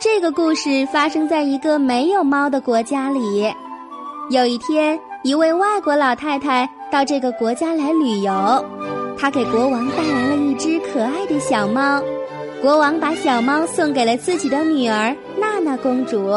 这个故事发生在一个没有猫的国家里。有一天，一位外国老太太到这个国家来旅游，她给国王带来了一只可爱的小猫。国王把小猫送给了自己的女儿娜娜公主。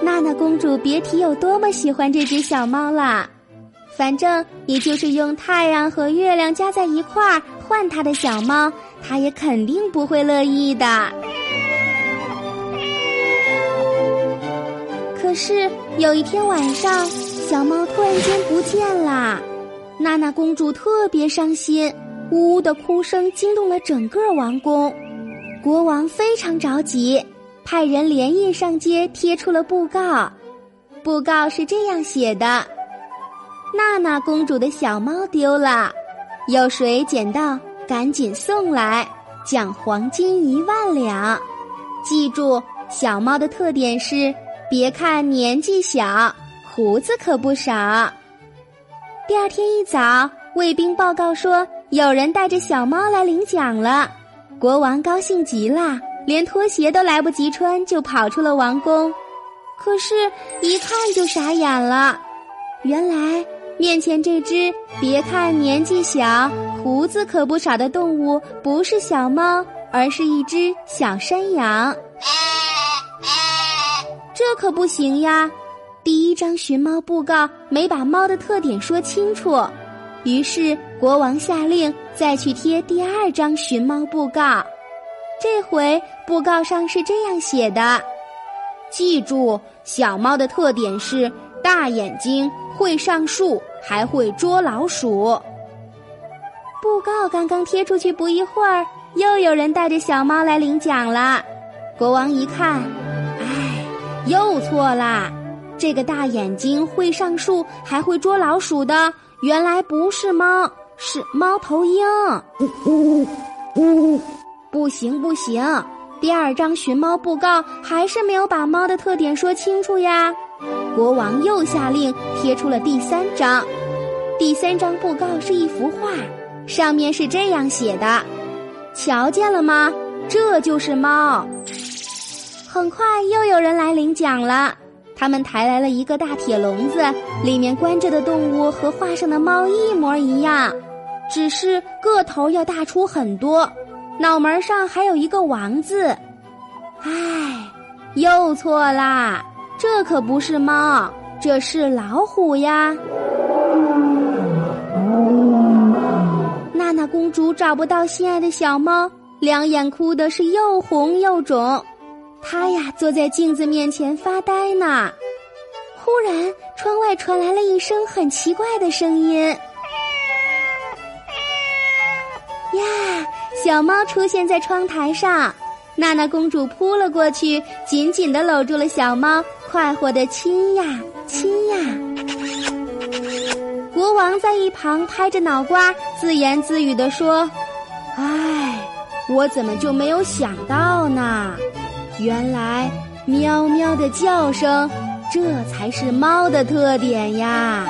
娜娜公主别提有多么喜欢这只小猫啦，反正也就是用太阳和月亮加在一块儿换她的小猫，她也肯定不会乐意的。是有一天晚上，小猫突然间不见了，娜娜公主特别伤心，呜呜的哭声惊动了整个王宫。国王非常着急，派人连夜上街贴出了布告。布告是这样写的：“娜娜公主的小猫丢了，有谁捡到，赶紧送来，奖黄金一万两。记住，小猫的特点是。”别看年纪小，胡子可不少。第二天一早，卫兵报告说有人带着小猫来领奖了。国王高兴极了，连拖鞋都来不及穿，就跑出了王宫。可是，一看就傻眼了，原来面前这只别看年纪小，胡子可不少的动物，不是小猫，而是一只小山羊。可不行呀！第一张寻猫布告没把猫的特点说清楚，于是国王下令再去贴第二张寻猫布告。这回布告上是这样写的：记住，小猫的特点是大眼睛，会上树，还会捉老鼠。布告刚刚贴出去不一会儿，又有人带着小猫来领奖了。国王一看。又错啦！这个大眼睛会上树还会捉老鼠的，原来不是猫，是猫头鹰。呜呜呜，不行不行，第二张寻猫布告还是没有把猫的特点说清楚呀！国王又下令贴出了第三张，第三张布告是一幅画，上面是这样写的：“瞧见了吗？这就是猫。”很快又有人来领奖了，他们抬来了一个大铁笼子，里面关着的动物和画上的猫一模一样，只是个头要大出很多，脑门上还有一个王字。唉，又错啦，这可不是猫，这是老虎呀！娜娜公主找不到心爱的小猫，两眼哭的是又红又肿。他呀，坐在镜子面前发呆呢。忽然，窗外传来了一声很奇怪的声音。呀，小猫出现在窗台上，娜娜公主扑了过去，紧紧的搂住了小猫，快活的亲呀亲呀。国王在一旁拍着脑瓜，自言自语的说：“唉，我怎么就没有想到呢？”原来，喵喵的叫声，这才是猫的特点呀。